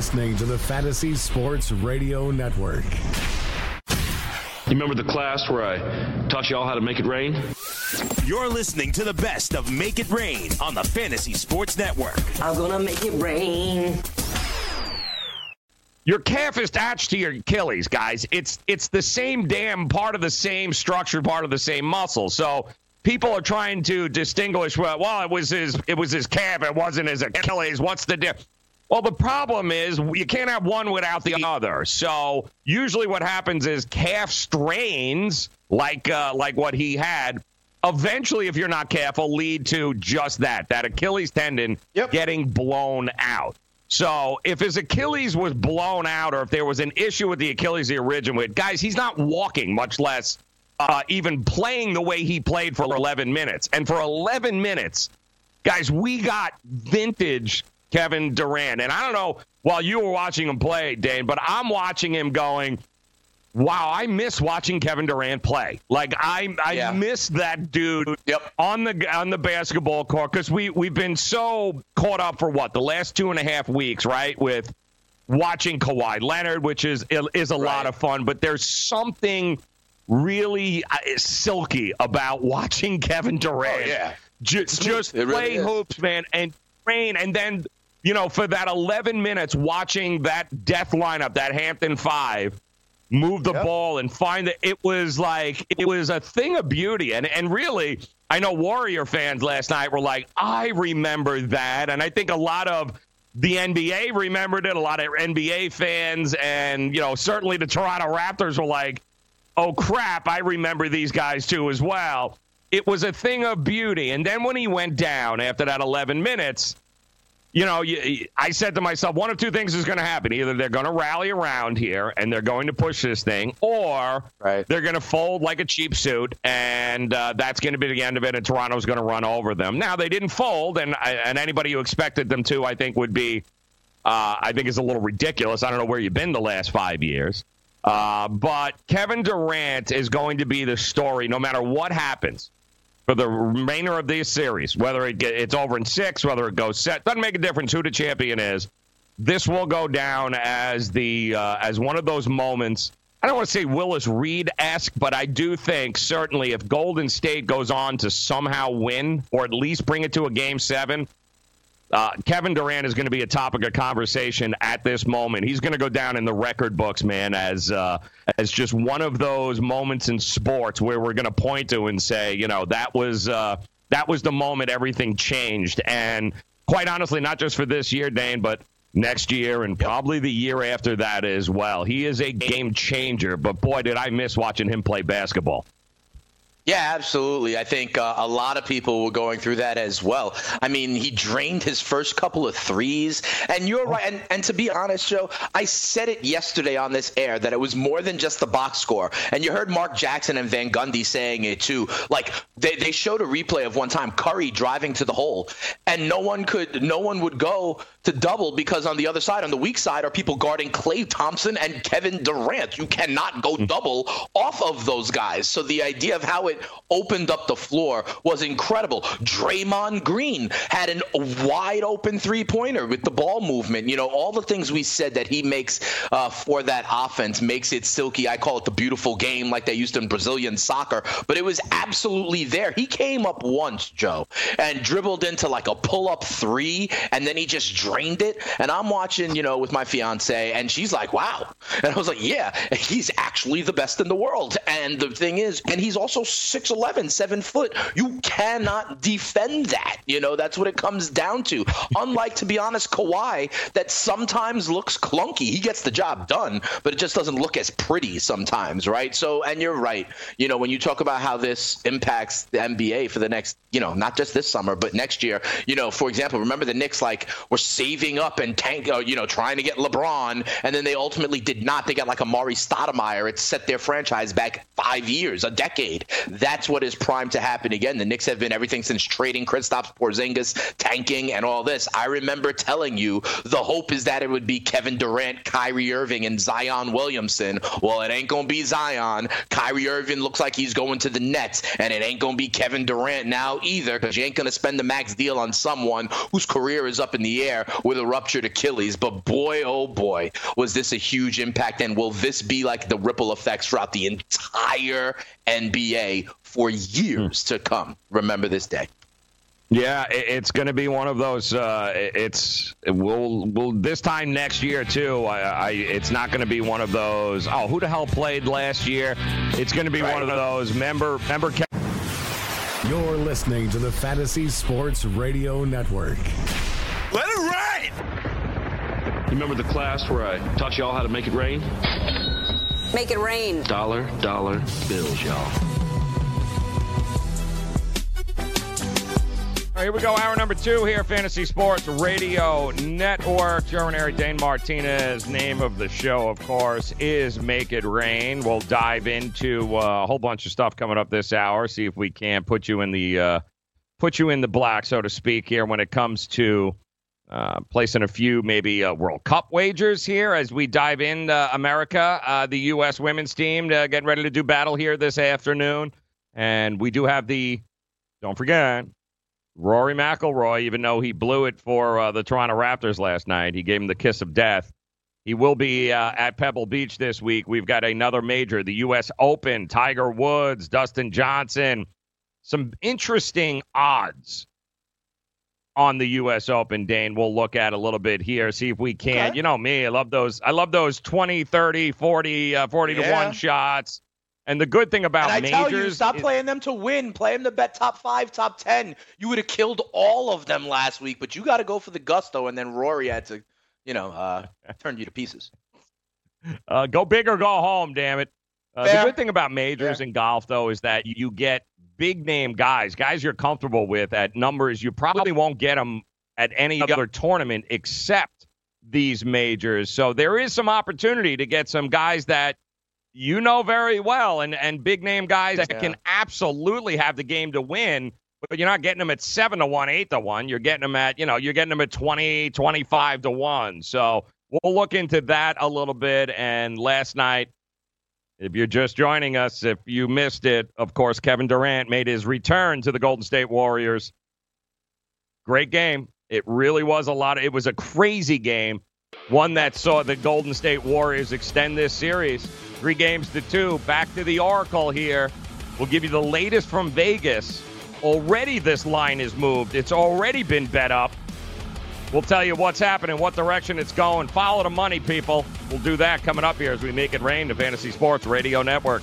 You're listening to the Fantasy Sports Radio Network. You remember the class where I taught you all how to make it rain? You're listening to the best of Make It Rain on the Fantasy Sports Network. I'm gonna make it rain. Your calf is attached to your Achilles, guys. It's it's the same damn part of the same structure, part of the same muscle. So people are trying to distinguish. Well, well, it was his it was his calf. It wasn't his Achilles. What's the difference? Well, the problem is you can't have one without the other. So usually, what happens is calf strains, like uh, like what he had, eventually, if you're not careful, lead to just that that Achilles tendon Yep. getting blown out. So if his Achilles was blown out, or if there was an issue with the Achilles he originated with, guys, he's not walking, much less uh, even playing the way he played for 11 minutes. And for 11 minutes, guys, we got vintage Kevin Durant. And I don't know while you were watching him play, Dane, but I'm watching him going, wow, I miss watching Kevin Durant play. Like I, I Yeah. miss that dude Yep. on the on the basketball court because we we've been so caught up for what the last two and a half weeks, right? With watching Kawhi Leonard, which is is a lot of fun, but there's something really uh, silky about watching Kevin Durant. Oh, yeah. Ju- just really play is. hoops, man, and train, and then you know for that 11 minutes watching that death lineup, that Hampton Five, move the Yep. ball and find that it was like it was a thing of beauty, and and really, I know Warrior fans last night were like, I remember that, and I think a lot of the NBA remembered it, a lot of NBA fans, and you know certainly the Toronto Raptors were like, oh crap, I remember these guys too as well. It was a thing of beauty. And then when he went down after that 11 minutes, you know, you, I said to myself, one of two things is going to happen. Either they're going to rally around here and they're going to push this thing, or Right. they're going to fold like a cheap suit, and uh, that's going to be the end of it, and Toronto's going to run over them. Now, they didn't fold, and, and anybody who expected them to, I think, would be, uh, I think, is a little ridiculous. I don't know where you've been the last five years. Uh, but Kevin Durant is going to be the story no matter what happens for the remainder of this series, whether it get, it's over in six, whether it goes set, doesn't make a difference who the champion is. This will go down as the uh, as one of those moments. I don't want to say Willis Reed esque, but I do think certainly if Golden State goes on to somehow win or at least bring it to a game seven, uh, Kevin Durant is going to be a topic of conversation at this moment. He's going to go down in the record books, man, as uh, as just one of those moments in sports where we're going to point to and say, you know, that was uh, that was the moment everything changed. And quite honestly, not just for this year, Dane, but next year and probably the year after that as well. He is a game changer. But boy, did I miss watching him play basketball. Yeah, absolutely. I think uh, a lot of people were going through that as well. I mean, he drained his first couple of threes, and you're right. And, and to be honest, Joe, I said it yesterday on this air that it was more than just the box score. And you heard Mark Jackson and Van Gundy saying it too. Like they, they showed a replay of one time Curry driving to the hole, and no one could, no one would go to double because on the other side, on the weak side, are people guarding Klay Thompson and Kevin Durant. You cannot go double off of those guys. So the idea of how opened up the floor was incredible. Draymond Green had a wide open three pointer with the ball movement. You know, all the things we said that he makes uh, for that offense makes it silky. I call it the beautiful game, like they used in Brazilian soccer, but it was absolutely there. He came up once, Joe, and dribbled into like a pull up three, and then he just drained it. And I'm watching, you know, with my fiance, and she's like, wow. And I was like, yeah, he's actually the best in the world. And the thing is, and he's also 6'11, 7 foot. You cannot defend that. You know, that's what it comes down to. Unlike, to be honest, Kawhi, that sometimes looks clunky. He gets the job done, but it just doesn't look as pretty sometimes, right? So, and you're right. You know, when you talk about how this impacts the NBA for the next, you know, not just this summer, but next year, you know, for example, remember the Knicks like were saving up and tank, uh, you know, trying to get LeBron, and then they ultimately did not. They got like Amar'e Stoudemire. It set their franchise back five years, a decade. That's what is primed to happen again. The Knicks have been everything since trading Kristaps Porzingis, tanking, and all this. I remember telling you the hope is that it would be Kevin Durant, Kyrie Irving, and Zion Williamson. Well, it ain't gonna be Zion. Kyrie Irving looks like he's going to the Nets, and it ain't gonna be Kevin Durant now either, because you ain't gonna spend the max deal on someone whose career is up in the air with a ruptured Achilles. But boy, oh boy, was this a huge impact, and will this be like the ripple effects throughout the entire NBA for years to come? Remember this day. Yeah, it's going to be one of those. Uh, it's we'll we'll this time next year too. I, I it's not going to be one of those. Oh, who the hell played last year? It's going to be right. one of those. Member member. You're listening to the Fantasy Sports Radio Network. Let it rain. You remember the class where I taught y'all how to make it rain? Make it rain. Dollar dollar bills, y'all. Here we go. Hour number two here, Fantasy Sports Radio Network. Joe Dane Martinez. Name of the show, of course, is Make It Rain. We'll dive into uh, a whole bunch of stuff coming up this hour. See if we can put you in the uh, put you in the black, so to speak, here when it comes to uh, placing a few maybe uh, World Cup wagers here as we dive in uh, America. The U.S. women's team uh, getting ready to do battle here this afternoon, and we do have the. Don't forget, Rory McIlroy, even though he blew it for uh, the Toronto Raptors last night, he gave him the kiss of death. He will be uh, at Pebble Beach this week. We've got another major, the U.S. Open, Tiger Woods, Dustin Johnson. Some interesting odds on the U.S. Open, Dane. We'll look at a little bit here, see if we can. Okay. You know me, I love those. I love those 20, 30, 40, uh, 40 yeah. to 1 shots. And the good thing about and I majors, tell you, stop is, playing them to win. Play them to bet top five, top ten. You would have killed all of them last week, but you got to go for the gusto, and then Rory had to, you know, uh, turn you to pieces. Uh, go big or go home, damn it. Uh, the good thing about majors Fair. in golf, though, is that you get big name guys, guys you're comfortable with at numbers you probably won't get them at any other tournament except these majors. So there is some opportunity to get some guys that you know very well, and and big name guys that yeah. can absolutely have the game to win. But you're not getting them at seven to one, eight to one. You're getting them at, you know, you're getting them at 20, 25 to one. So we'll look into that a little bit. And last night, if you're just joining us, if you missed it, of course, Kevin Durant made his return to the Golden State Warriors. Great game. It really was a lot. Of, it was a crazy game, one that saw the Golden State Warriors extend this series. Three games to two. Back to the Oracle here. We'll give you the latest from Vegas. Already, this line is moved. It's already been bet up. We'll tell you what's happening, what direction it's going. Follow the money, people. We'll do that coming up here as we make it rain to Fantasy Sports Radio Network.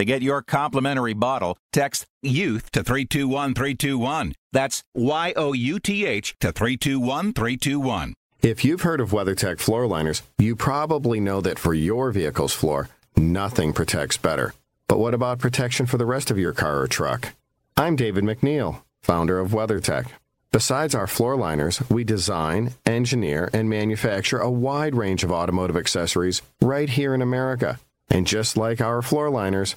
To get your complimentary bottle, text YOUTH to 321321. That's Y O U T H to 321321. If you've heard of WeatherTech floor liners, you probably know that for your vehicle's floor, nothing protects better. But what about protection for the rest of your car or truck? I'm David MacNeil, founder of WeatherTech. Besides our floor liners, we design, engineer, and manufacture a wide range of automotive accessories right here in America. And just like our floor liners,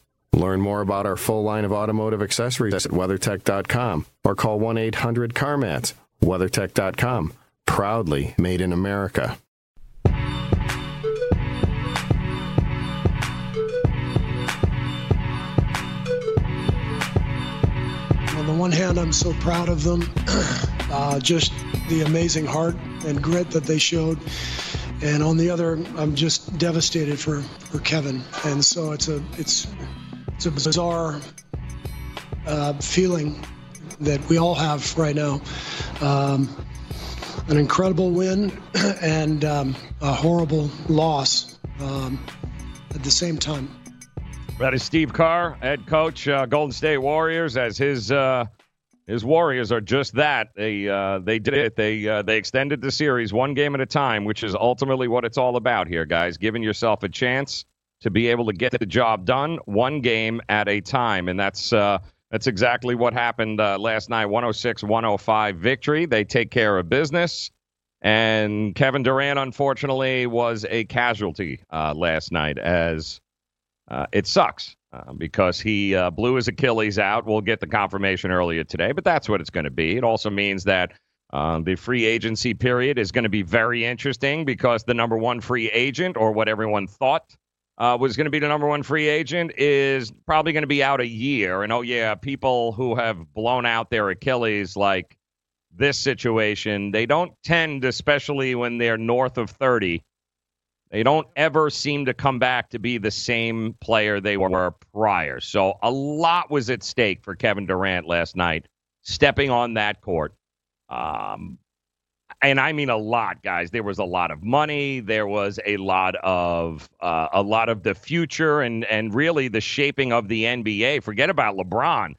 Learn more about our full line of automotive accessories at WeatherTech.com or call 1 800 CarMats. WeatherTech.com, proudly made in America. On the one hand, I'm so proud of them, uh, just the amazing heart and grit that they showed. And on the other, I'm just devastated for, for Kevin. And so it's a it's it's a bizarre uh, feeling that we all have right now. Um, an incredible win and um, a horrible loss um, at the same time. That is Steve Kerr, head coach, uh, Golden State Warriors, as his uh, his Warriors are just that. They uh, they did it. They uh, they extended the series one game at a time, which is ultimately what it's all about here, guys. Giving yourself a chance to be able to get the job done one game at a time, and that's uh, that's exactly what happened uh, last night. 106-105 victory. They take care of business. And Kevin Durant, unfortunately, was a casualty uh, last night as uh, it sucks uh, because he uh, blew his Achilles out. We'll get the confirmation earlier today, but that's what it's going to be. It also means that uh, the free agency period is going to be very interesting because the number one free agent, or what everyone thought uh, was going to be the number one free agent, is probably going to be out a year. And oh, yeah, people who have blown out their Achilles like this situation, they don't tend, especially when they're north of 30, they don't ever seem to come back to be the same player they were prior. So a lot was at stake for Kevin Durant last night, stepping on that court. Um, and I mean a lot, guys. There was a lot of money. There was a lot of uh, a lot of the future, and and really the shaping of the NBA. Forget about LeBron.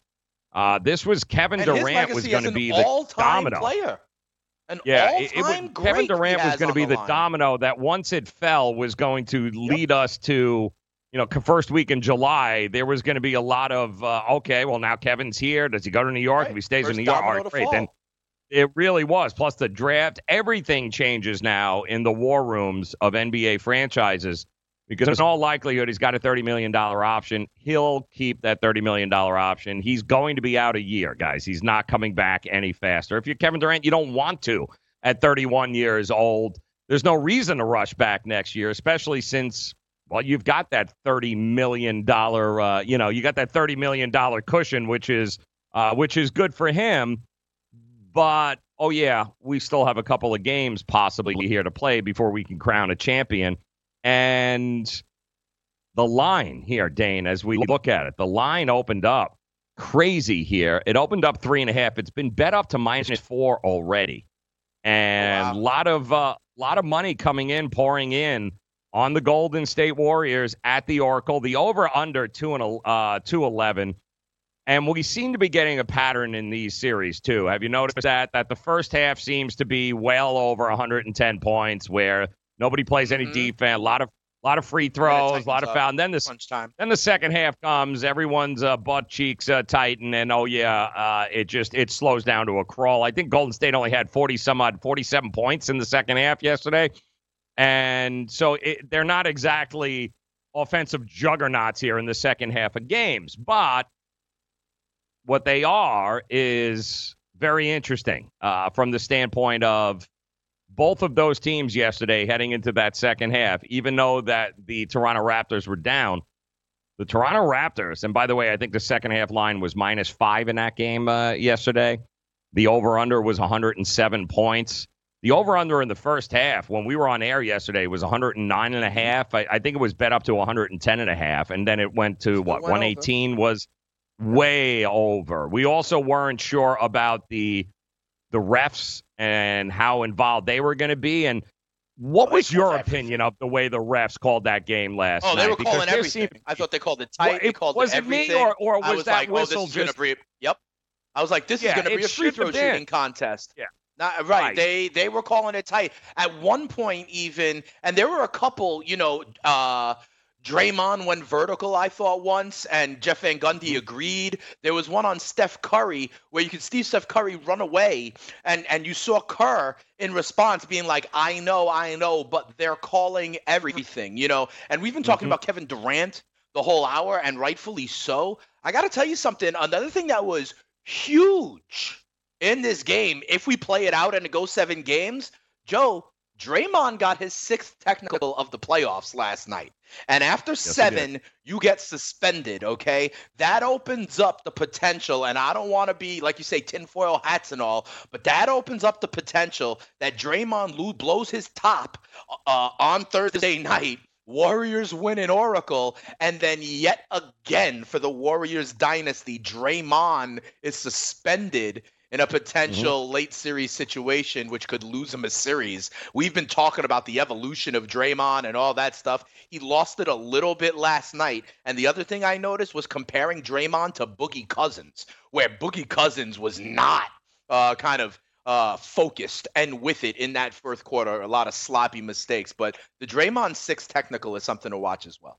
Uh, this was Kevin And Durant was going to be the domino. player. An Yeah, it, it was, Kevin Durant was going to be the the domino that once it fell was going to lead us to, you know, first week in July. There was going to be a lot of uh, okay, well now Kevin's here. Does he go to New York? If he stays in New York, all right, great. fall. Then it really was. Plus the draft, everything changes now in the war rooms of NBA franchises because in all likelihood he's got a $30 million option. He'll keep that $30 million option. He's going to be out a year, guys. He's not coming back any faster. If you're Kevin Durant, you don't want to at 31 years old. There's no reason to rush back next year, especially since well, you've got that thirty million dollar, uh, you know, you got that thirty million dollar cushion, which is, uh, which is good for him. But oh yeah, we still have a couple of games possibly here to play before we can crown a champion. And the line here, Dane, as we look at it, the line opened up crazy here. It opened up three and a half. It's been bet up to minus four already, and a lot of uh, lot of money coming in, pouring in on the Golden State Warriors at the Oracle. The over under two and uh, two eleven. And we seem to be getting a pattern in these series too. Have you noticed that? That the first half seems to be well over 110 points, where nobody plays any Mm-hmm. defense, a lot of a lot of free throws, a lot of foul. And then the Lunchtime. then the second half comes, everyone's uh, butt cheeks uh, tighten, and oh yeah, uh, it just it slows down to a crawl. I think Golden State only had forty some odd, forty seven points in the second half yesterday, and so it, they're not exactly offensive juggernauts here in the second half of games, but what they are is very interesting uh, from the standpoint of both of those teams yesterday heading into that second half, even though that the Toronto Raptors were down. The Toronto Raptors, and by the way, I think the second half line was minus five in that game uh, yesterday. The over under was 107 points. The over under in the first half, when we were on air yesterday, was 109 and a half. I, I think it was bet up to 110 and a half, and then it went to what went over. 118 was way over. We also weren't sure about the the refs and how involved they were going to be. And what was your opinion of the way the refs called that game last Oh, night? they were calling everything. seemed- I thought they called it tight. Well, they called was it it me, or- or was was that like, oh, whistle just- be. Yep. I was like, this Yeah, is going to be a free throw been. shooting contest. Yeah. Not, right. Right. They they were calling it tight at one point even, and there were a couple. You know, uh, Draymond went vertical. I thought once, and Jeff Van Gundy agreed. There was one on Steph Curry where you could see Steph Curry run away, and and you saw Kerr in response being like, "I know, I know, but they're calling everything." You know, and we've been talking Mhm. about Kevin Durant the whole hour, and rightfully so. I got to tell you something. Another thing that was huge in this game, if we play it out and it goes seven games, Joe, Draymond got his sixth technical of the playoffs last night. And after he seven, you get suspended, okay? That opens up the potential, and I don't want to be, like you say, tinfoil hats and all, but that opens up the potential that Draymond Lou blows his top uh, on Thursday night. Warriors win in Oracle, and then yet again for the Warriors dynasty, Draymond is suspended in a potential late series situation, which could lose him a series. We've been talking about the evolution of Draymond and all that stuff. He lost it a little bit last night. And the other thing I noticed was comparing Draymond to Boogie Cousins, where Boogie Cousins was not uh, kind of uh, focused and with it in that fourth quarter. A lot of sloppy mistakes. But the Draymond six technical is something to watch as well.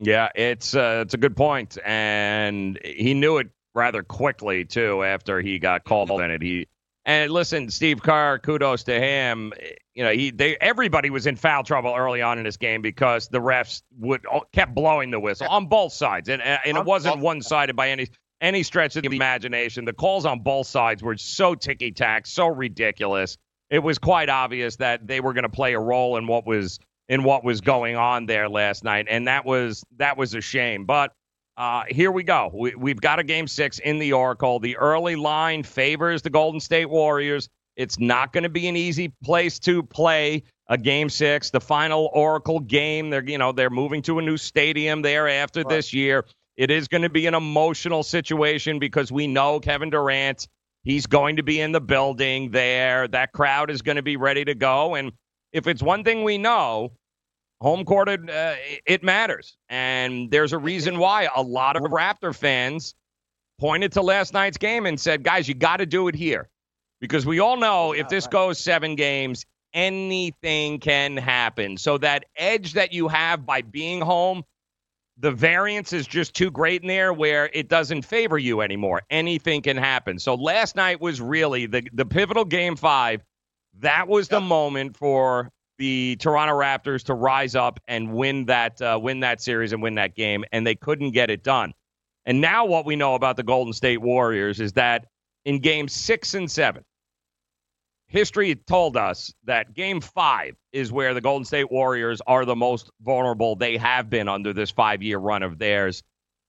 Yeah, it's uh, it's a good point, and he knew it rather quickly too after he got called in it. He and listen, Steve Kerr, kudos to him. You know, he they everybody was in foul trouble early on in this game because the refs would oh, kept blowing the whistle on both sides, and and it wasn't one sided by any any stretch of the imagination. The calls on both sides were so ticky tack, so ridiculous. It was quite obvious that they were going to play a role in what was in what was going on there last night, and that was that was a shame. But uh, here we go. We, we've got a game six in the Oracle. The early line favors the Golden State Warriors. It's not going to be an easy place to play a game six, the final Oracle game. They're you know they're moving to a new stadium there after this year. It is going to be an emotional situation because we know Kevin Durant. He's going to be in the building there. That crowd is going to be ready to go. And if it's one thing we know, home court uh, it matters. And there's a reason why a lot of Raptor fans pointed to last night's game and said, "Guys, you got to do it here." Because we all know if this goes 7 games, anything can happen. So that edge that you have by being home the variance is just too great in there where it doesn't favor you anymore. Anything can happen. So last night was really the the pivotal game 5. That was the moment for the Toronto Raptors to rise up and win that uh, win that series and win that game and they couldn't get it done. And now what we know about the Golden State Warriors is that in Game 6 and 7 history told us that game five is where the Golden State Warriors are the most vulnerable they have been under this five year run of theirs.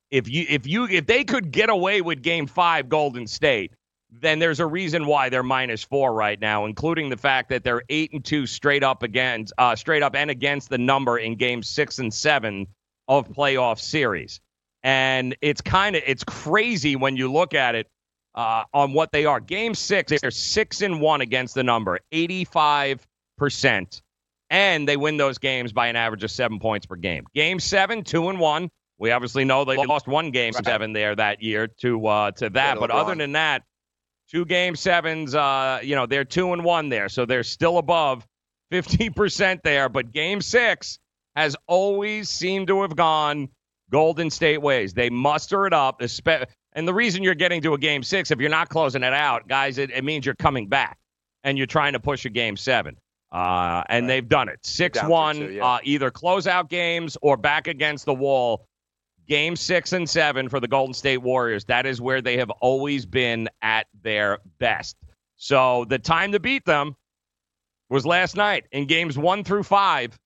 If you if you if they could get away with game five Golden State, then there's a reason why they're minus four right now, including the fact that they're eight and two straight up against uh, straight up and against the number in game six and seven of playoff series. And it's kind of it's crazy when you look at it uh, on what they are. Game six, they're six and one against the number, 85% and they win those games by an average of seven points per game. Game seven, two and one. We obviously know they lost one game right. seven there that year to uh, to that, but other than that, two game sevens. Uh, you know they're two and one there, so they're still above fifty percent there. But game six has always seemed to have gone Golden State ways. They muster it up, and the reason you're getting to a game six, if you're not closing it out, guys, it, it means you're coming back and you're trying to push a game seven. Uh, and right. they've done it. 6 1, two, yeah. uh, either closeout games or back against the wall. Game six and seven for the Golden State Warriors. That is where they have always been at their best. So the time to beat them was last night in games one through five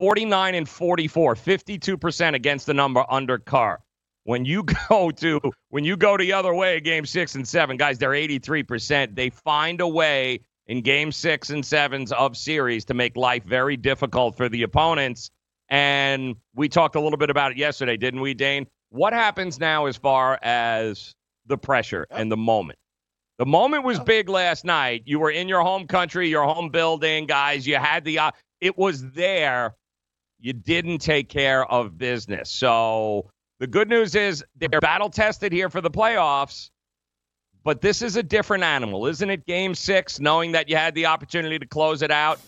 49 and 44, 52% against the number under Kerr. When you go to when you go the other way, game six and seven, guys, they're 83%. They find a way in game six and sevens of series to make life very difficult for the opponents. And we talked a little bit about it yesterday, didn't we, Dane? What happens now as far as the pressure and the moment? The moment was big last night. You were in your home country, your home building, guys. You had the, uh, it was there. You didn't take care of business. So the good news is they're battle tested here for the playoffs. But this is a different animal, isn't it? Game six, knowing that you had the opportunity to close it out,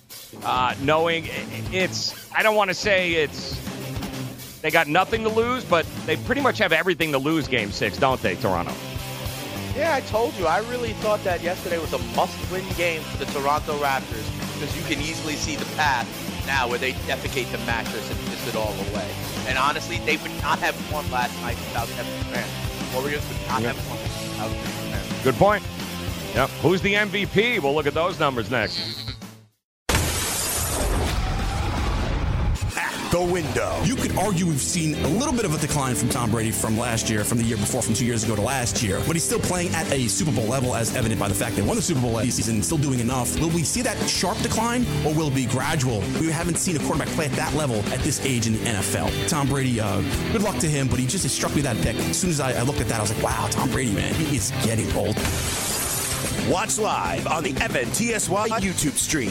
uh, knowing it's, I don't want to say it's, they got nothing to lose, but they pretty much have everything to lose game six, don't they, Toronto? Yeah, I told you. I really thought that yesterday was a must win game for the Toronto Raptors because you can easily see the path now where they defecate the mattress and piss it all away. And honestly, they would not have won last night without Kevin Durant. Warriors would not have won without Kevin. Good point. Yep. Who's the MVP? We'll look at those numbers next. The window. You could argue we've seen a little bit of a decline from Tom Brady from last year, from the year before, from two years ago to last year, but he's still playing at a Super Bowl level, as evident by the fact that he won the Super Bowl last season, still doing enough. Will we see that sharp decline, or will it be gradual? We haven't seen a quarterback play at that level at this age in the NFL. Tom Brady, uh, good luck to him, but he just struck me that pick. As soon as I, I looked at that, I was like, wow, Tom Brady, man, he is getting old. Watch live on the FNTSY YouTube stream.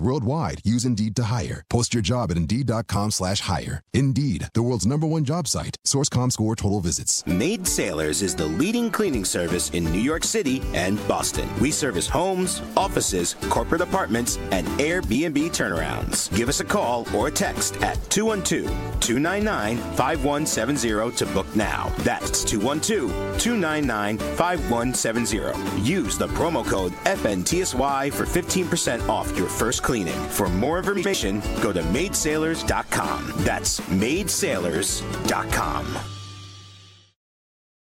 worldwide use Indeed to hire. Post your job at Indeed.com slash hire. Indeed, the world's number one job site. Source.comScore total visits. Maid Sailors is the leading cleaning service in New York City and Boston. We service homes, offices, corporate apartments, and Airbnb turnarounds. Give us a call or a text at 212-299-5170 to book now. That's 212-299-5170. Use the promo code FNTSY for 15% off your first cleaning. For more information, go to maidsailors.com. That's maidsailors.com.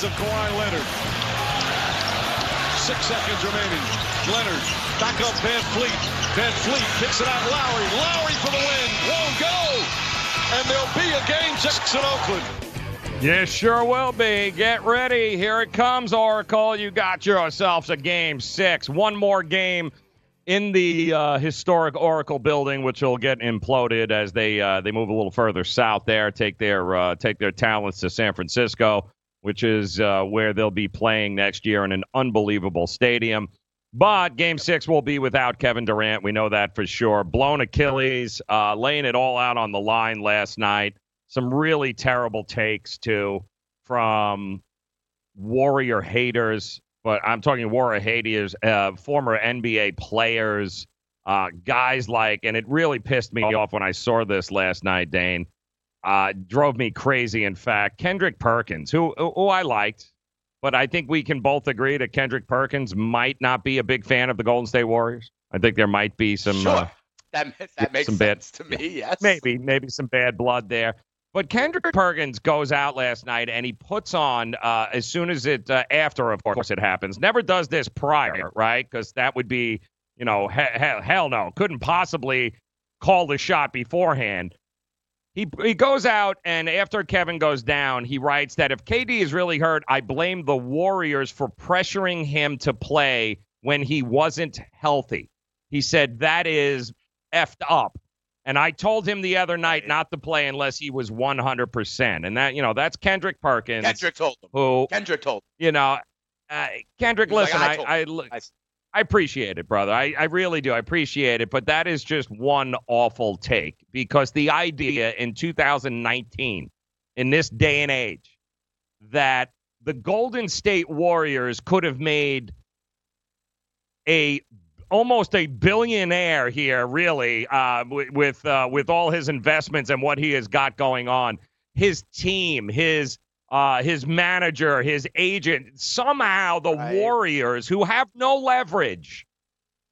Hands of Kawhi Leonard. Six seconds remaining. Leonard back up Van Fleet. VanVleet kicks it out Lowry. Lowry for the win. Won't go. And there'll be a game six in Oakland. Yes, sure will be. Get ready. Here it comes, Oracle. You got yourselves a game six. One more game in the uh, historic Oracle building, which will get imploded as they uh, they move a little further south there, take their uh, take their talents to San Francisco, which is uh, where they'll be playing next year in an unbelievable stadium. But Game Six will be without Kevin Durant. We know that for sure. Blown Achilles, uh, laying it all out on the line last night. Some really terrible takes too from Warrior haters but I'm talking Warrior haters, uh, former NBA players, uh, guys like, and it really pissed me off when I saw this last night, Dane. Uh, drove me crazy, in fact. Kendrick Perkins, who, who I liked, but I think we can both agree that Kendrick Perkins might not be a big fan of the Golden State Warriors. I think there might be some. Sure. Uh, that, that makes some sense bad, to me, yes. Maybe, maybe some bad blood there. But Kendrick Perkins goes out last night and he puts on uh, as soon as it uh, after, of course, it happens. Never does this prior, right? Because that would be, you know, he- he- hell no, couldn't possibly call the shot beforehand. He he goes out and after Kevin goes down, he writes that if KD is really hurt, I blame the Warriors for pressuring him to play when he wasn't healthy. He said that is effed up. And I told him the other night not to play unless he was 100%. And that, you know, that's Kendrick Perkins. Kendrick told him. Who, Kendrick told him. you know, uh, Kendrick, listen, like, I I, I, look- I- I appreciate it, brother. I, I really do. I appreciate it. But that is just one awful take because the idea in 2019, in this day and age, that the Golden State Warriors could have made a almost a billionaire here, really, uh, with uh, with all his investments and what he has got going on. His team, his uh, his manager, his agent. Somehow, the Warriors, who have no leverage,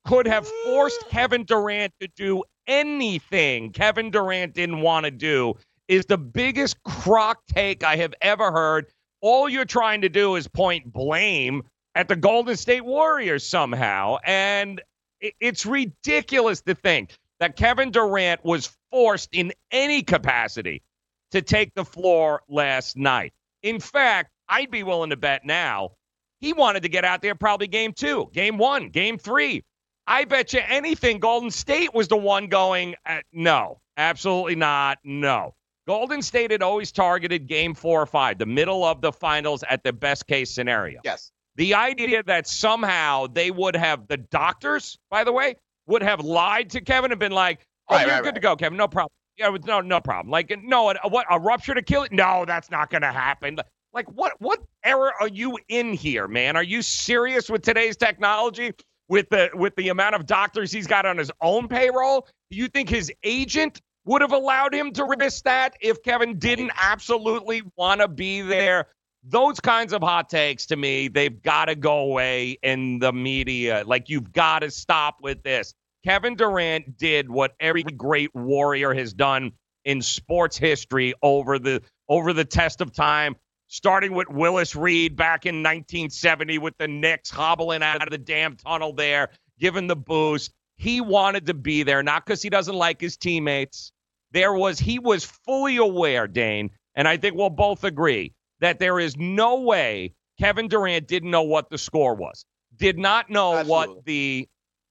could have forced Kevin Durant to do anything Kevin Durant didn't want to do. Is the biggest crock take I have ever heard. All you're trying to do is point blame at the Golden State Warriors somehow. And it's ridiculous to think that Kevin Durant was forced in any capacity to take the floor last night. In fact, I'd be willing to bet now he wanted to get out there probably game two, game one, game three. I bet you anything Golden State was the one going, uh, no, absolutely not, no. Golden State had always targeted game four or five, the middle of the finals at the best case scenario. Yes. The idea that somehow they would have, the doctors, by the way, would have lied to Kevin and been like, oh, Right, you're right, good to go, Kevin, no problem. Yeah, with- no, no problem. Like, no, what, a, what a ruptured Achilles? No, that's not going to happen. Like, what what era are you in here, man? Are you serious with today's technology? With the with the amount of doctors he's got on his own payroll, do you think his agent would have allowed him to risk that if Kevin didn't absolutely want to be there? Those kinds of hot takes to me, they've got to go away in the media. Like, you've got to stop with this. Kevin Durant did what every great warrior has done in sports history over the over the test of time, starting with Willis Reed back in 1970 with the Knicks hobbling out of the damn tunnel there, given the boost. He wanted to be there, not because he doesn't like his teammates. There was he was fully aware, Dane, and I think we'll both agree that there is no way Kevin Durant didn't know what the score was, did not know what the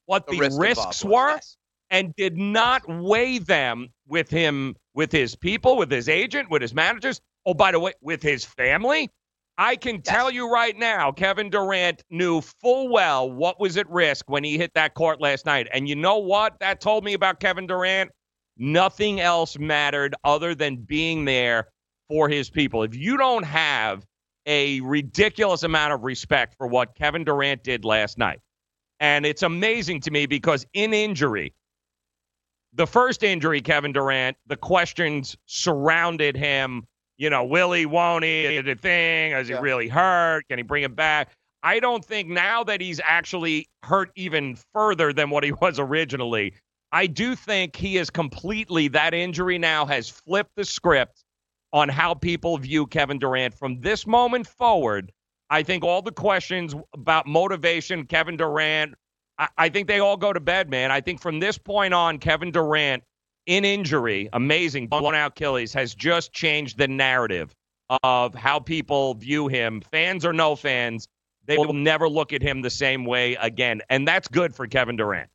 what The the, risk risks were, yes. and did not weigh them with him, with his people, with his agent, with his managers. Oh, by the way, with his family. I can tell you right now, Kevin Durant knew full well what was at risk when he hit that court last night. And you know what that told me about Kevin Durant? Nothing else mattered other than being there for his people. If you don't have a ridiculous amount of respect for what Kevin Durant did last night, and it's amazing to me because in injury, the first injury, Kevin Durant, the questions surrounded him. You know, will he, won't he, the thing? Is he Yeah. really hurt? Can he bring him back? I don't think now that he's actually hurt even further than what he was originally, I do think he is completely, that injury now has flipped the script on how people view Kevin Durant from this moment forward. I think all the questions about motivation, Kevin Durant, I, I think they all go to bed, man. I think from this point on, Kevin Durant in injury, amazing, blown out Achilles, has just changed the narrative of how people view him, fans or no fans. They will never look at him the same way again. And that's good for Kevin Durant.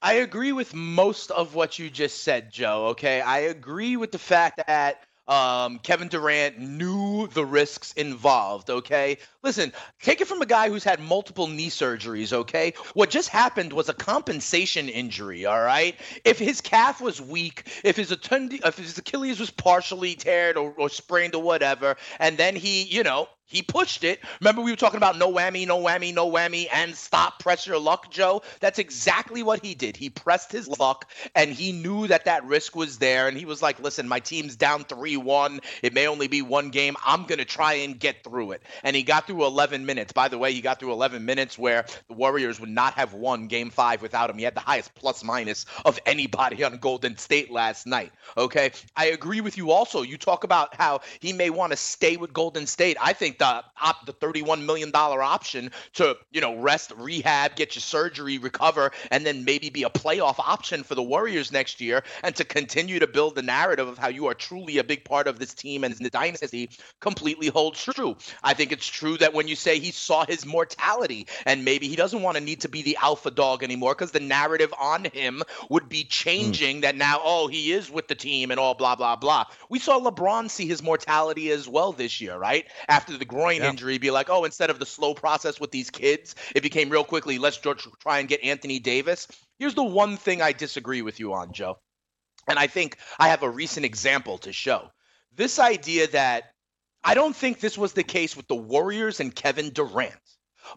I agree with most of what you just said, Joe. Okay. I agree with the fact that um, Kevin Durant knew the risks involved. Okay. Listen, take it from a guy who's had multiple knee surgeries. Okay. What just happened was a compensation injury. All right. If his calf was weak, if his, attend- if his Achilles was partially teared or, or sprained or whatever, and then he, you know, he pushed it. Remember, we were talking about no whammy, no whammy, no whammy, and stop, press your luck, Joe. That's exactly what he did. He pressed his luck, and he knew that that risk was there. And he was like, listen, my team's down 3 1. It may only be one game. I'm going to try and get through it. And he got through 11 minutes. By the way, he got through 11 minutes where the Warriors would not have won game five without him. He had the highest plus minus of anybody on Golden State last night. Okay. I agree with you also. You talk about how he may want to stay with Golden State. I think the op, the 31 million dollar option to you know rest, rehab, get your surgery, recover, and then maybe be a playoff option for the Warriors next year, and to continue to build the narrative of how you are truly a big part of this team and the dynasty completely holds true. I think it's true that when you say he saw his mortality and maybe he doesn't want to need to be the alpha dog anymore because the narrative on him would be changing that now oh he is with the team and all blah blah blah. We saw LeBron see his mortality as well this year, right? After the groin Yeah. injury, be like, oh, instead of the slow process with these kids, it became real quickly. Let's tr- try and get Anthony Davis. Here's the one thing I disagree with you on, Joe, and I think I have a recent example to show. This idea that I don't think this was the case with the Warriors and Kevin Durant,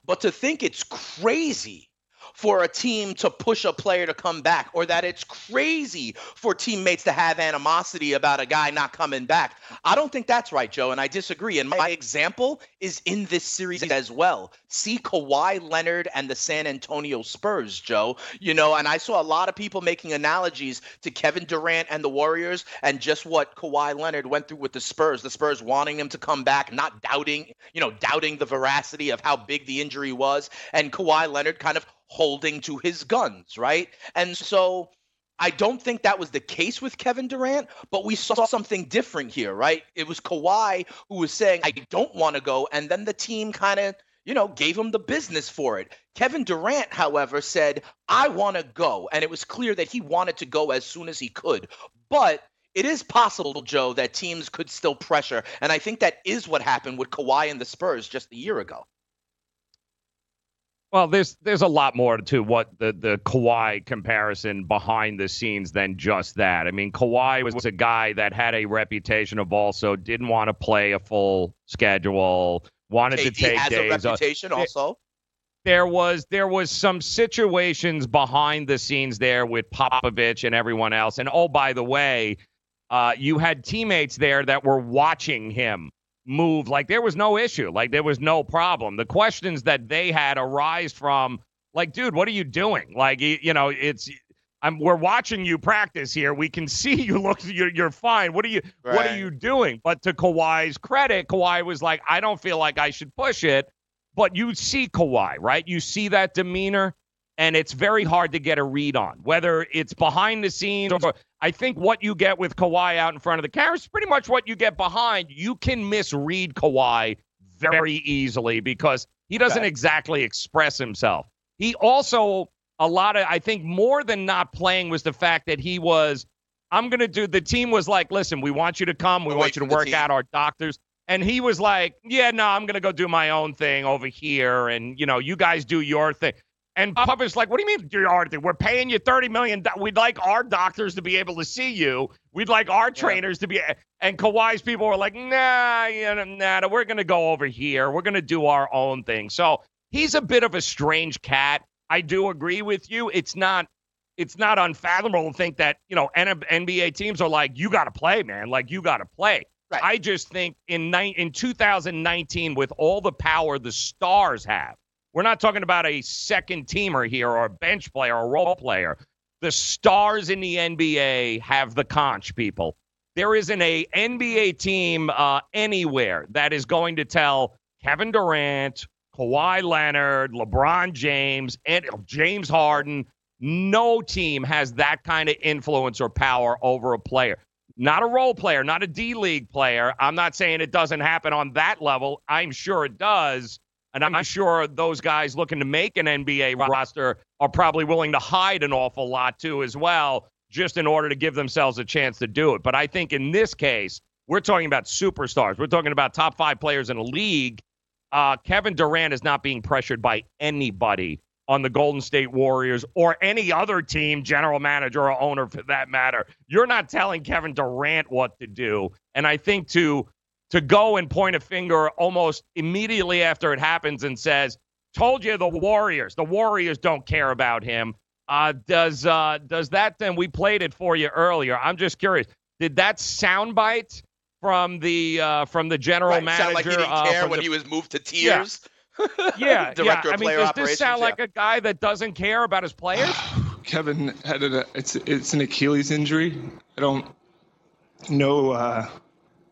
but to think it's crazy for a team to push a player to come back or that it's crazy for teammates to have animosity about a guy not coming back. I don't think that's right, Joe, and I disagree. And my example is in this series as well. See Kawhi Leonard and the San Antonio Spurs, Joe. You know, and I saw a lot of people making analogies to Kevin Durant and the Warriors and just what Kawhi Leonard went through with the Spurs. The Spurs wanting him to come back, not doubting, you know, doubting the veracity of how big the injury was, and Kawhi Leonard kind of holding to his guns, right? And so I don't think that was the case with Kevin Durant, but we saw something different here, right? It was Kawhi who was saying, I don't want to go. And then the team kind of, you know, gave him the business for it. Kevin Durant, however, said, I want to go. And it was clear that he wanted to go as soon as he could. But it is possible, Joe, that teams could still pressure. And I think that is what happened with Kawhi and the Spurs just a year ago. Well, there's there's a lot more to what the the Kawhi comparison behind the scenes than just that. I mean, Kawhi was a guy that had a reputation of also didn't want to play a full schedule, wanted to KD take has a days. off. reputation also. There was there was some situations behind the scenes there with Popovich and everyone else. And oh, by the way, uh, you had teammates there that were watching him move like there was no issue, like there was no problem. The questions that they had arise from like, dude, what are you doing? Like, you, know, it's I'm we're watching you practice here. We can see you look you're you're fine. What are you what are you doing? But to Kawhi's credit, Kawhi was like, I don't feel like I should push it. But you see Kawhi, right? You see that demeanor, and it's very hard to get a read on whether it's behind the scenes or I think what you get with Kawhi out in front of the camera is pretty much what you get behind. You can misread Kawhi very easily because he doesn't Right. exactly express himself. He also a lot of I think more than not playing was the fact that he was I'm going to do the team was like, "Listen, we want you to come. We Away want you to work team. out our doctors." And he was like, "Yeah, no, I'm gonna go do my own thing over here, and you know, you guys do your thing." And um, Puppet's like, "What do you mean your thing? We're paying you thirty million. Do- We'd like our doctors to be able to see you. We'd like our trainers to be." And Kawhi's people were like, "Nah, you know, nah, we're gonna go over here. We're gonna do our own thing." So he's a bit of a strange cat. I do agree with you. It's not it's not unfathomable to think that you know N- NBA teams are like you got to play, man. Like you got to play. I just think in ni- in 2019, with all the power the stars have, we're not talking about a second teamer here or a bench player or a role player. The stars in the NBA have the conch, people. There isn't a NBA team uh, anywhere that is going to tell Kevin Durant, Kawhi Leonard, LeBron James, and James Harden. No team has that kind of influence or power over a player. Not a role player, not a D League player. I'm not saying it doesn't happen on that level. I'm sure it does. And I'm sure those guys looking to make an NBA roster are probably willing to hide an awful lot too, as well, just in order to give themselves a chance to do it. But I think in this case, we're talking about superstars. We're talking about top five players in a league. Uh, Kevin Durant is not being pressured by anybody on the Golden State Warriors or any other team, general manager or owner for that matter. You're not telling Kevin Durant what to do. And I think to to go and point a finger almost immediately after it happens and says, "Told you the Warriors. The Warriors don't care about him." Uh, does uh, does that then? We played it for you earlier. I'm just curious. Did that soundbite from the uh, from the general Right, manager sound like he didn't uh, care when the- he was moved to tears. yeah, Director yeah. of I mean, does operations. this sound yeah. like a guy that doesn't care about his players? Kevin had a it's it's an Achilles injury. I don't know uh,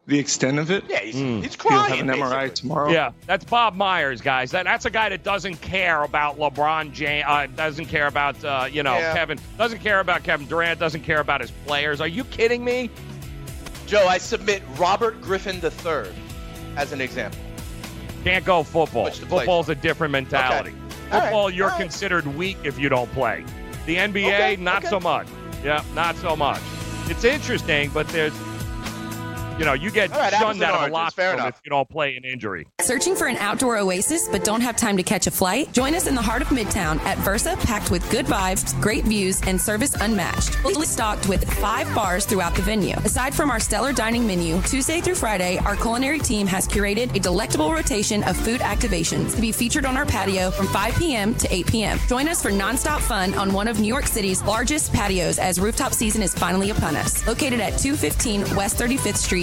the extent of it. Yeah, he's, he's He'll have crying. an MRI tomorrow. Yeah, that's Bob Myers, guys. That, that's a guy that doesn't care about LeBron James, uh, doesn't care about uh, you know Yeah. Kevin, doesn't care about Kevin Durant, doesn't care about his players. Are you kidding me? Joe, I submit Robert Griffin III as an example. Can't go football. Switch to play. Football's a different mentality. All right, Football, you're all right. considered weak if you don't play. The NBA, Okay, not okay. so much. Yeah, not so much. It's interesting, but there's, you know, you get All right, apples shunned out of a oranges, locker fair room enough. if you don't play an injury. Searching for an outdoor oasis but don't have time to catch a flight? Join us in the heart of Midtown at Versa, packed with good vibes, great views, and service unmatched. Fully stocked with five bars throughout the venue. Aside from our stellar dining menu, Tuesday through Friday, our culinary team has curated a delectable rotation of food activations to be featured on our patio from 5 p.m. to 8 p.m. Join us for nonstop fun on one of New York City's largest patios as rooftop season is finally upon us. Located at 215 West 35th Street,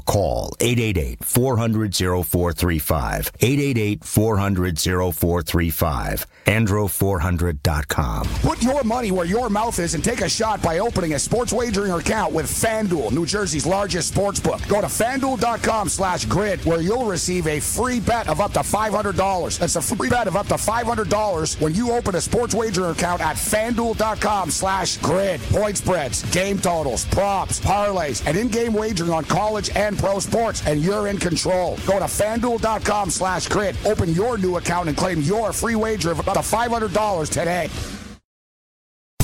call 888-400-0435. 888-400-0435. Andro400.com. Put your money where your mouth is and take a shot by opening a sports wagering account with FanDuel, New Jersey's largest sports book. Go to fanduel.com slash grid where you'll receive a free bet of up to $500. That's a free bet of up to $500 when you open a sports wagering account at fanduel.com slash grid. Point spreads, game totals, props, parlays, and in-game wagering on college and pro sports, and you're in control. Go to fanduel.com slash grid. Open your new account and claim your free wager of up to $500 today.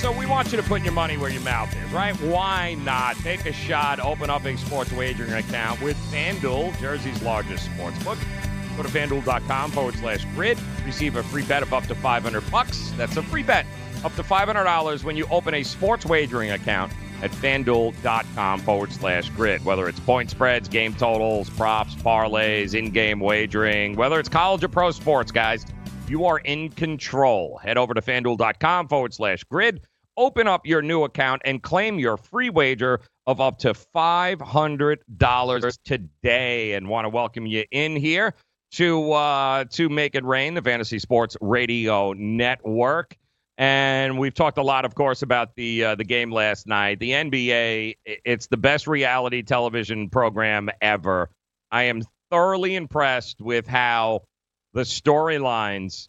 so we want you to put your money where your mouth is, right? Why not take a shot, open up a sports wagering account with FanDuel, Jersey's largest sports book. Go to fanduel.com forward slash grid. Receive a free bet of up to 500 bucks. That's a free bet up to $500 when you open a sports wagering account at fanduel.com forward slash grid. Whether it's point spreads, game totals, props, parlays, in game wagering, whether it's college or pro sports, guys, you are in control. Head over to fanduel.com forward slash grid. Open up your new account and claim your free wager of up to $500 today. And want to welcome you in here to uh, to Make It Rain, the Fantasy Sports Radio Network. And we've talked a lot, of course, about the uh, the game last night. The NBA, it's the best reality television program ever. I am thoroughly impressed with how the storylines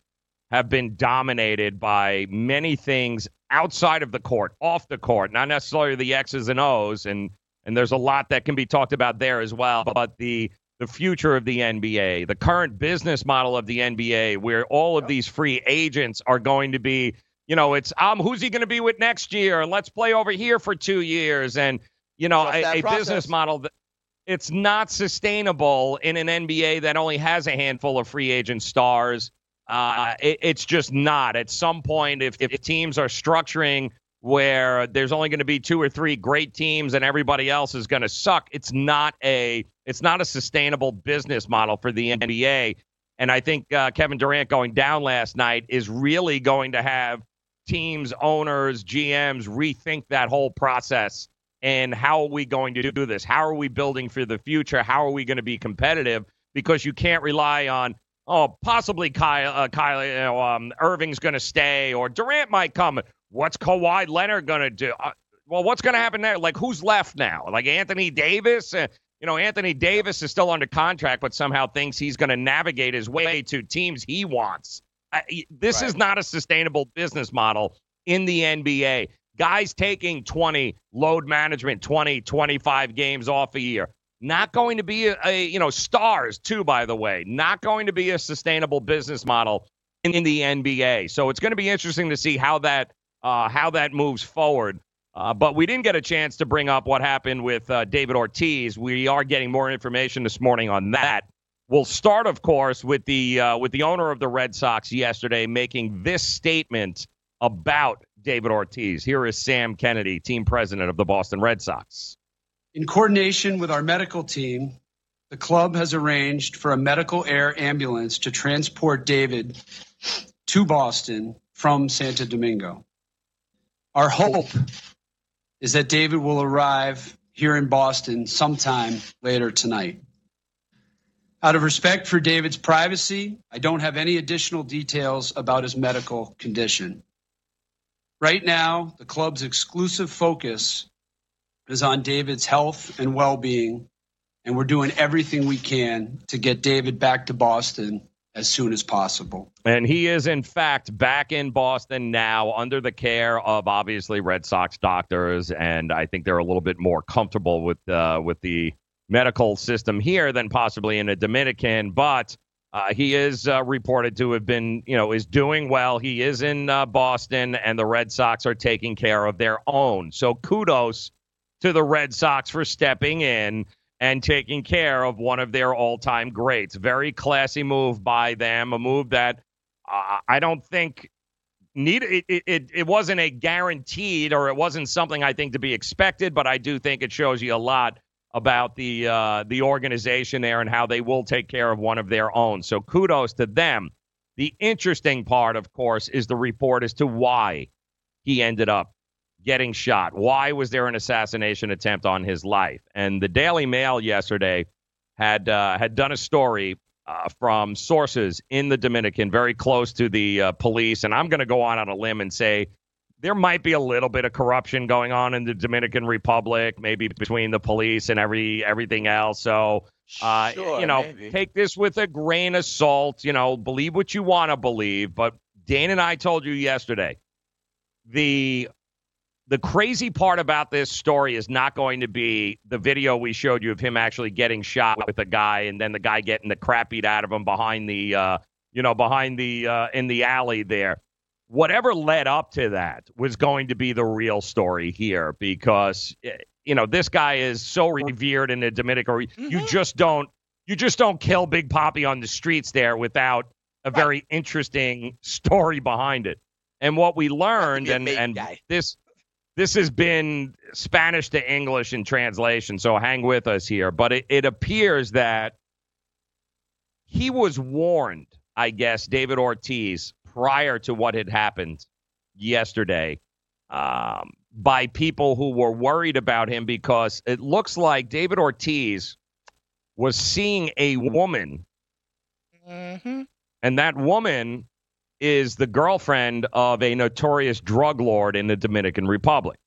have been dominated by many things outside of the court, off the court, not necessarily the X's and O's, and and there's a lot that can be talked about there as well. But the the future of the NBA, the current business model of the NBA, where all of these free agents are going to be, you know, it's um, who's he going to be with next year? Let's play over here for two years, and you know, a, a business model that it's not sustainable in an NBA that only has a handful of free agent stars. Uh, it, it's just not. At some point, if, if teams are structuring where there's only going to be two or three great teams and everybody else is going to suck, it's not a it's not a sustainable business model for the NBA. And I think uh, Kevin Durant going down last night is really going to have teams, owners, GMs rethink that whole process and how are we going to do this? How are we building for the future? How are we going to be competitive? Because you can't rely on oh possibly Kyle, uh, Kyle you know, um, Irving's going to stay or Durant might come. What's Kawhi Leonard going to do? Uh, well, what's going to happen there? Like who's left now? Like Anthony Davis? Uh, you know, Anthony Davis is still under contract, but somehow thinks he's going to navigate his way to teams he wants. Uh, this right. is not a sustainable business model in the NBA guys taking 20 load management 20 25 games off a year not going to be a, a, you know stars too by the way. Not going to be a sustainable business model in, in the nba so it's going to be interesting to see how that uh, how that moves forward. Uh, but we didn't get a chance to bring up what happened with uh, david ortiz. We are getting more information this morning on that. We'll start of course with the uh, with the owner of the red sox yesterday making this statement about David Ortiz. Here is Sam Kennedy, team president of the Boston Red Sox. In coordination with our medical team, the club has arranged for a medical air ambulance to transport David to Boston from Santo Domingo. Our hope is that David will arrive here in Boston sometime later tonight. Out of respect for David's privacy, I don't have any additional details about his medical condition. Right now, the club's exclusive focus is on David's health and well being, and we're doing everything we can to get David back to Boston as soon as possible. And he is, in fact, back in Boston now under the care of obviously Red Sox doctors. And I think they're a little bit more comfortable with, uh, with the medical system here than possibly in a Dominican. But uh, he is uh, reported to have been, you know, is doing well. He is in uh, Boston, and the Red Sox are taking care of their own. So kudos to the Red Sox for stepping in and taking care of one of their all-time greats. Very classy move by them. A move that uh, I don't think need it, it it wasn't a guaranteed or it wasn't something I think to be expected, but I do think it shows you a lot about the uh, the organization there and how they will take care of one of their own. So kudos to them. The interesting part, of course, is the report as to why he ended up getting shot. Why was there an assassination attempt on his life? And the Daily Mail yesterday had uh, had done a story uh, from sources in the Dominican, very close to the uh, police. And I'm going to go on on a limb and say there might be a little bit of corruption going on in the Dominican Republic, maybe between the police and every everything else. So, uh, Sure, you know, maybe. take this with a grain of salt. You know, believe what you want to believe. But Dane and I told you yesterday the the crazy part about this story is not going to be the video we showed you of him actually getting shot with a guy and then the guy getting the crap beat out of him behind the uh, you know behind the uh, in the alley there. Whatever led up to that was going to be the real story here because eh, you know this guy is so revered in the Dominican you just don't you just don't kill Big Poppy on the streets there without a very interesting story behind it. And what we learned and and this this has been Spanish to English in translation, so hang with us here. But it, it appears that he was warned, I guess, David Ortiz, prior to what had happened yesterday, um, by people who were worried about him because it looks like David Ortiz was seeing a woman, Mm-hmm. and that woman is the girlfriend of a notorious drug lord in the Dominican Republic.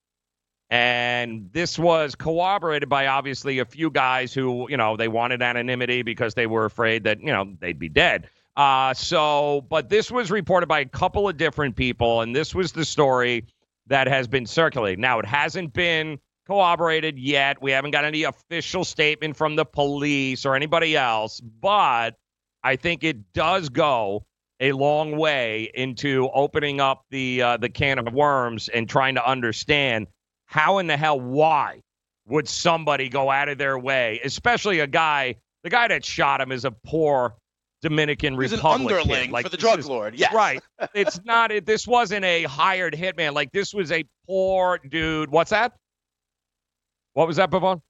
And this was corroborated by obviously a few guys who, you know, they wanted anonymity because they were afraid that, you know, they'd be dead. Uh, so, but this was reported by a couple of different people, and this was the story that has been circulating. Now, it hasn't been corroborated yet. We haven't got any official statement from the police or anybody else, but I think it does go a long way into opening up the uh, the can of worms and trying to understand how in the hell why would somebody go out of their way, especially a guy the guy that shot him is a poor Dominican He's an kid. underling Like for the drug is- lord. Yes. right. It's not. It, this wasn't a hired hitman. Like this was a poor dude. What's that? What was that, Pavone?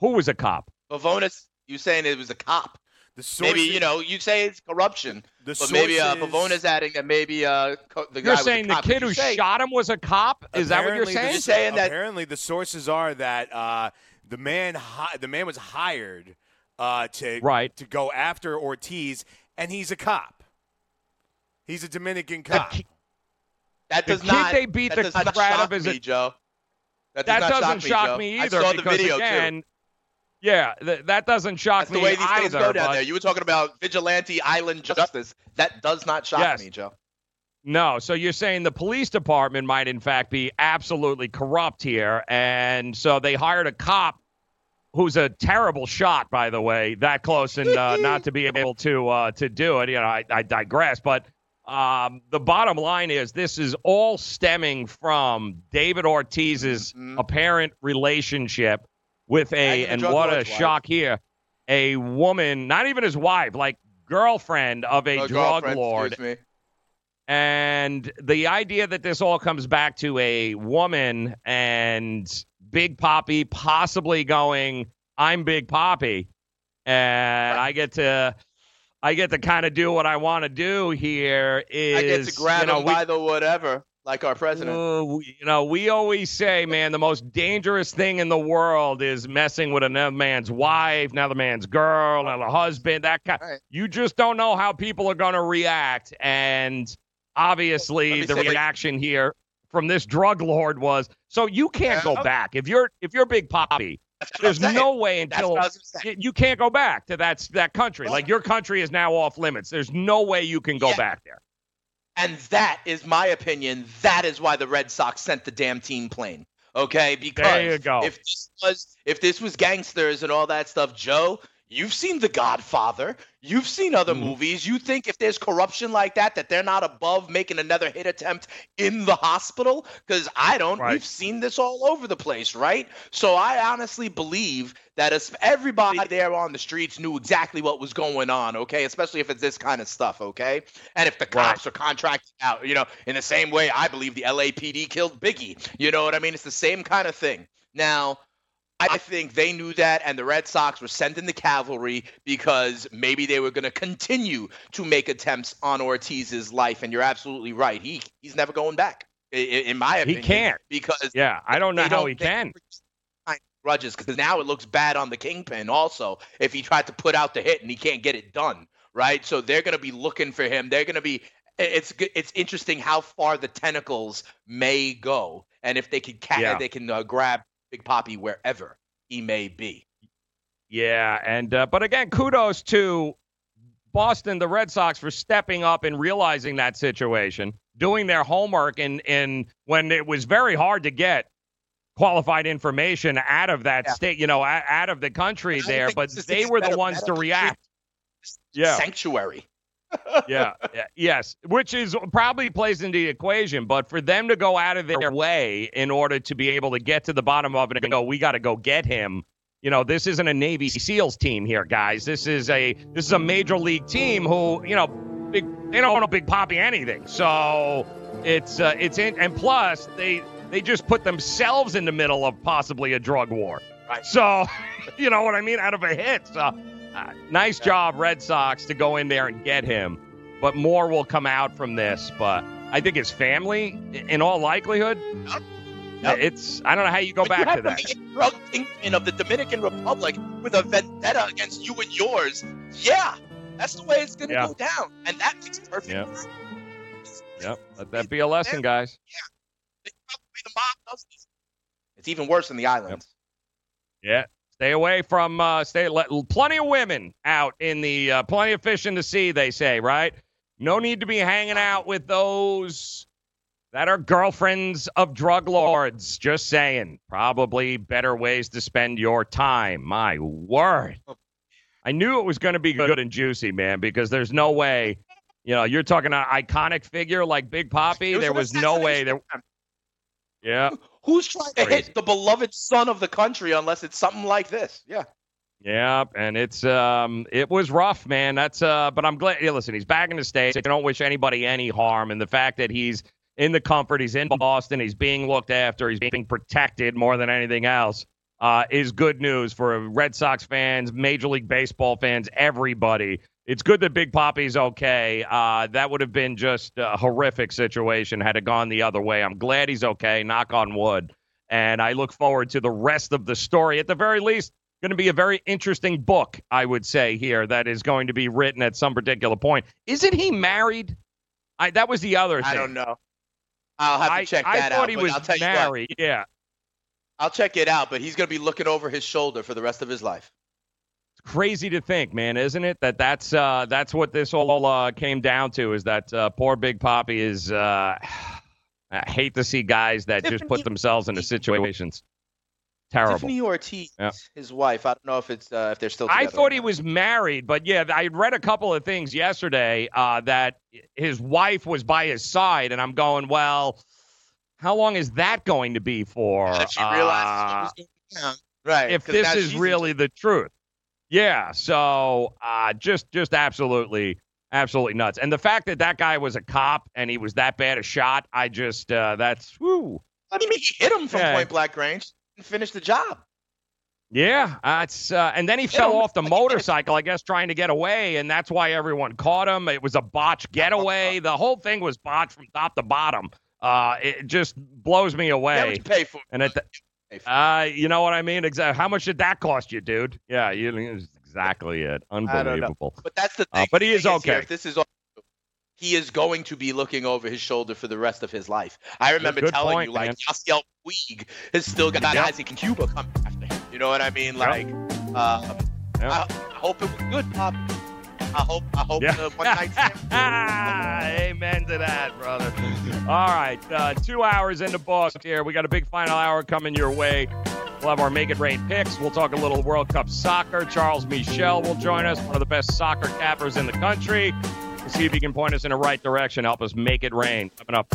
Who was a cop? Pavonis, you saying it was a cop? The maybe you know you say it's corruption, The but maybe uh, sources- Pavona's adding that maybe uh, co- the guy You're was a saying the cop. kid who say- shot him was a cop? Is that what you're saying? the- You're saying that- apparently the sources are that uh, the man hi- the man was hired uh, to Right. to go after Ortiz, and he's a cop. He's a Dominican cop. That The does kid not. they beat the crap out shock of is me, Joe. That, does That not doesn't shock, shock me, me either I saw the because video again, too. Yeah, th- that doesn't shock That's me the way these either. things go down but- there. You were talking about vigilante island justice. That does not shock Yes. me, Joe. No, so you're saying the police department might in fact be absolutely corrupt here, and so they hired a cop who's a terrible shot, by the way, that close and uh, not to be able to uh, to do it. You know, I, I digress, but um, the bottom line is this is all stemming from David Ortiz's apparent relationship with a, Back to the and what a lord's wife. shock here, a woman, not even his wife, like girlfriend of a Uh, drug lord. excuse me. And the idea that this all comes back to a woman and Big Poppy possibly going, I'm Big Poppy, and I get to. I get to kind of do what I want to do here. Is I get to grab you know, him we- by the whatever, like our president. uh, you know, we always say, man, the most dangerous thing in the world is messing with another man's wife, another man's girl, another husband. That kind. You just don't know how people are going to react, and obviously, the reaction here from this drug lord was, so you can't go back if you're if you're Big Poppy. There's no way until what I was you, you can't go back to that that country. Like your country is now off limits. There's no way you can go Yeah. back there. And that is my opinion. That is why the Red Sox sent the damn team plane. Okay, because There you go. if this was if this was gangsters and all that stuff, Joe, You've seen The Godfather. You've seen other Mm-hmm. movies. You think if there's corruption like that, that they're not above making another hit attempt in the hospital? Because I don't. We've seen this all over the place, right? So I honestly believe that as everybody there on the streets knew exactly what was going on, okay? Especially if it's this kind of stuff, okay? And if the cops are contracted out, you know, in the same way I believe the LAPD killed Biggie. You know what I mean? It's the same kind of thing. Now, I think they knew that, and the Red Sox were sending the cavalry because maybe they were going to continue to make attempts on Ortiz's life. And you're absolutely right; he he's never going back, i- i- in my opinion. He can't. because Yeah, I don't know how don't he can. grudges because now it looks bad on the kingpin. Also, if he tried to put out the hit and he can't get it done, right? So they're going to be looking for him. They're going to be. It's it's interesting how far the tentacles may go, and if they can ca- Yeah. they can uh, grab Big Poppy wherever he may be. Yeah, and uh, but again, kudos to Boston, the Red Sox, for stepping up and realizing that situation, doing their homework, and and when it was very hard to get qualified information out of that state, you know, out, out of the country there, but they were the ones to react. Yeah. Sanctuary. Yeah, yeah, yes, which is probably plays into the equation. But for them to go out of their way in order to be able to get to the bottom of it and go, we got to go get him. You know, this isn't a Navy SEALs team here, guys. This is a this is a major league team who, you know, big they don't know Big Poppy anything. So it's uh, it's in, and plus they they just put themselves in the middle of possibly a drug war. Right. So, you know what I mean? Out of a hit. So, nice job, Red Sox, to go in there and get him. But more will come out from this. But I think his family, in all likelihood, it's I don't know how you go But you back to have the that. drug kingpin of the Dominican Republic with a vendetta against you and yours. Yeah, that's the way it's going to Yeah. go down, and that makes perfect Yep. sense. Yep. Let that be a lesson, guys. The mob does this. It's even worse in the islands. Yeah. Stay away from uh stay let plenty of women out in the uh, plenty of fish in the sea, they say, right? No need to be hanging out with those that are girlfriends of drug lords. Just saying. Probably better ways to spend your time. My word. I knew it was going to be good and juicy, man, because there's no way, you know, you're talking an iconic figure like Big Poppy. Was There was no way there. Yeah. Who's trying to hit the beloved son of the country unless it's something like this? Yeah. Yeah, and it's um it was rough, man. That's uh but I'm glad yeah, listen, he's back in the States. I don't wish anybody any harm and the fact that he's in the comfort, he's in Boston, he's being looked after, he's being protected more than anything else, uh, is good news for Red Sox fans, Major League Baseball fans, everybody. It's good that Big Poppy's okay. Uh, that would have been just a horrific situation had it gone the other way. I'm glad he's okay. Knock on wood. And I look forward to the rest of the story. At the very least, going to be a very interesting book, I would say here, that is going to be written at some particular point. Isn't he married? I that was the other thing. I don't know. I'll have to I, check I that thought out. he was I'll tell you married. Yeah. I'll check it out, but he's going to be looking over his shoulder for the rest of his life. Crazy to think, man, isn't it? That that's uh, that's what this all uh, came down to is that uh, poor Big Poppy is. Uh, I hate to see guys that just put themselves into situations. Terrible. Tiffany Ortiz, Yeah. his wife. I don't know if it's uh, if they're still. I thought he was married, but yeah, I read a couple of things yesterday uh, that his wife was by his side, and I'm going, well, how long is that going to be for? She realizes what was going on. right? If this is really the truth. Yeah, so uh, just just absolutely absolutely nuts. And the fact that that guy was a cop and he was that bad a shot, I just uh, that's whoo. I mean, he hit him from Yeah. point blank range and finished the job. Yeah, that's uh, and then he fell off the motorcycle, I guess, trying to get away, and that's why everyone caught him. It was a botch getaway. The whole thing was botched from top to bottom. Uh, it just blows me away. what you pay for? And at the, uh, you know what I mean? Exactly. How much did that cost you, dude? Yeah, you exactly it. I don't know. Unbelievable. But that's the Uh, thing. but he is here, okay. if this is all he is going to be looking over his shoulder for the rest of his life. I remember Good telling point, you, like man. Yasiel Puig has still got Yep. Isaac Cuba coming after him. You know what I mean? Like, um, Yep. I, I hope it was good, Pop. I hope. I hope Yeah. the one night stand. Amen to that, brother. All right, uh, two hours into the book here. We got a big final hour coming your way. We'll have our Make It Rain picks. We'll talk a little World Cup soccer. Charles Michel will join us, one of the best soccer cappers in the country. We'll see if he can point us in the right direction, help us make it rain. Coming up.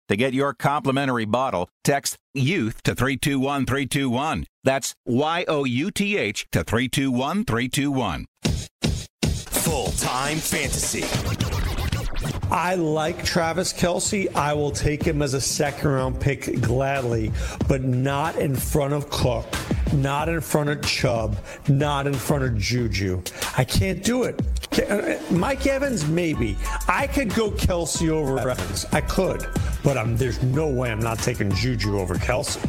To get your complimentary bottle, text YOUTH to 321321. That's Y O U T H to 321321. Full time fantasy. I like Travis Kelce. I will take him as a second round pick gladly, but not in front of Cook, not in front of Chubb, not in front of Juju. I can't do it. Mike Evans, maybe. I could go Kelce over Evans. I could, but um, there's no way I'm not taking Juju over Kelce.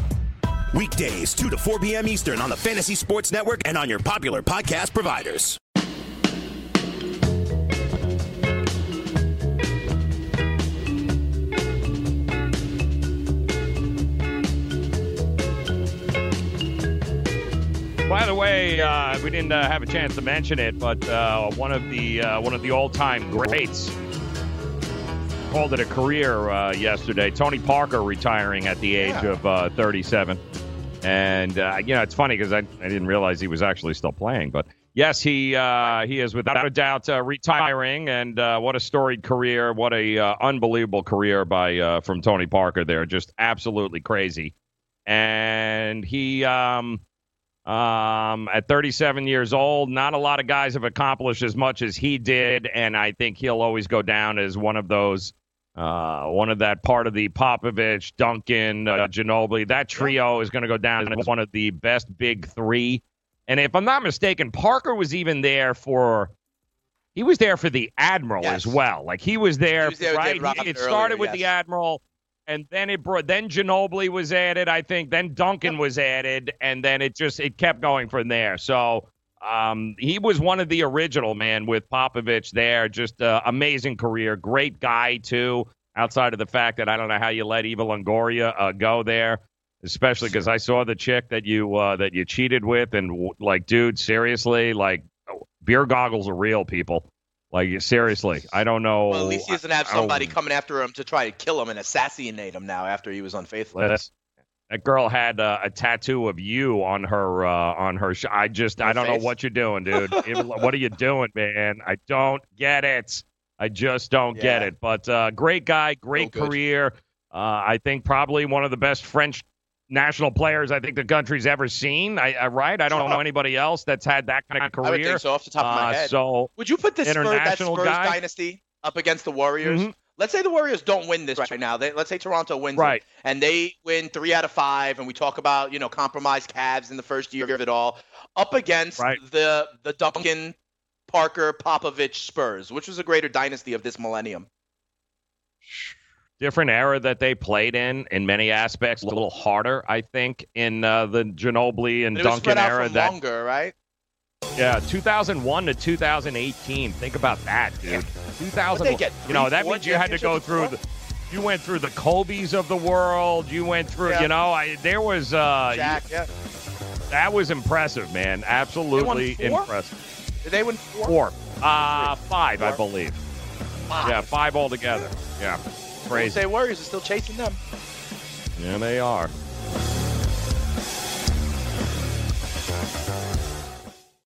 Weekdays, 2 to 4 p.m. Eastern on the Fantasy Sports Network and on your popular podcast providers. By the way, uh, we didn't uh, have a chance to mention it, but uh, one of the uh, one of the all-time greats called it a career uh, yesterday. Tony Parker retiring at the age of uh, 37, and you know it's funny because I, I didn't realize he was actually still playing, but yes, he he is without a doubt retiring, and what a storied career, what a unbelievable career by from Tony Parker there, just absolutely crazy, and he. Um, um, at 37 years old, not a lot of guys have accomplished as much as he did, and I think he'll always go down as one of those, uh, one of that part of the Popovich, Duncan, uh, Ginobili. That trio is going to go down as one of the best big three. And if I'm not mistaken, Parker was even there for. He was there for the Admiral Yes. as well. Like he was there, He was there right? It started earlier, with yes. the Admiral and then it brought then Ginobili was added, I think. Then Duncan was added, and then it just it kept going from there. So um, he was one of the original man with Popovich there. Just uh, amazing career, great guy too. Outside of the fact that I don't know how you let Eva Longoria uh, go there, especially because I saw the chick that you uh, that you cheated with, and like, dude, seriously, like, beer goggles are real, people. Like seriously, I don't know. Well, at least he doesn't have somebody coming after him to try to kill him and assassinate him now after he was unfaithful. That's That girl had uh, a tattoo of you on her uh, on her. Sh- I just I don't face? know what you're doing, dude. It- what are you doing, man? I don't get it. I just don't get it. But uh, great guy, great good. career. Uh, I think probably one of the best French national players I think the country's ever seen. I, I right? I don't know anybody else that's had that kind of career. I would think so off the top of my Uh, head. So Would you put this Spurs, that international Spurs guy? dynasty up against the Warriors? Mhm. Let's say the Warriors don't win this right now. They, let's say Toronto wins it, and they win three out of five, and we talk about you know compromised Cavs in the first year of it all, up against Right. the the Duncan, Parker, Popovich Spurs, which was a greater dynasty of this millennium. Different era that they played in in many aspects a little harder i think in uh, the ginobili and But it was duncan era that longer, right? yeah 2001 to 2018 think about that dude 2000 they get, you know that four means you had to go through the you went through the Kobe's of the world. You went through, Yeah. you know, I there was uh Jack, yeah. that was impressive, man. Absolutely four? impressive. Did they win four? Four. Uh five, I believe. Five. Yeah, five altogether. Yeah. Golden Crazy. State Warriors are still chasing them. Yeah, they are.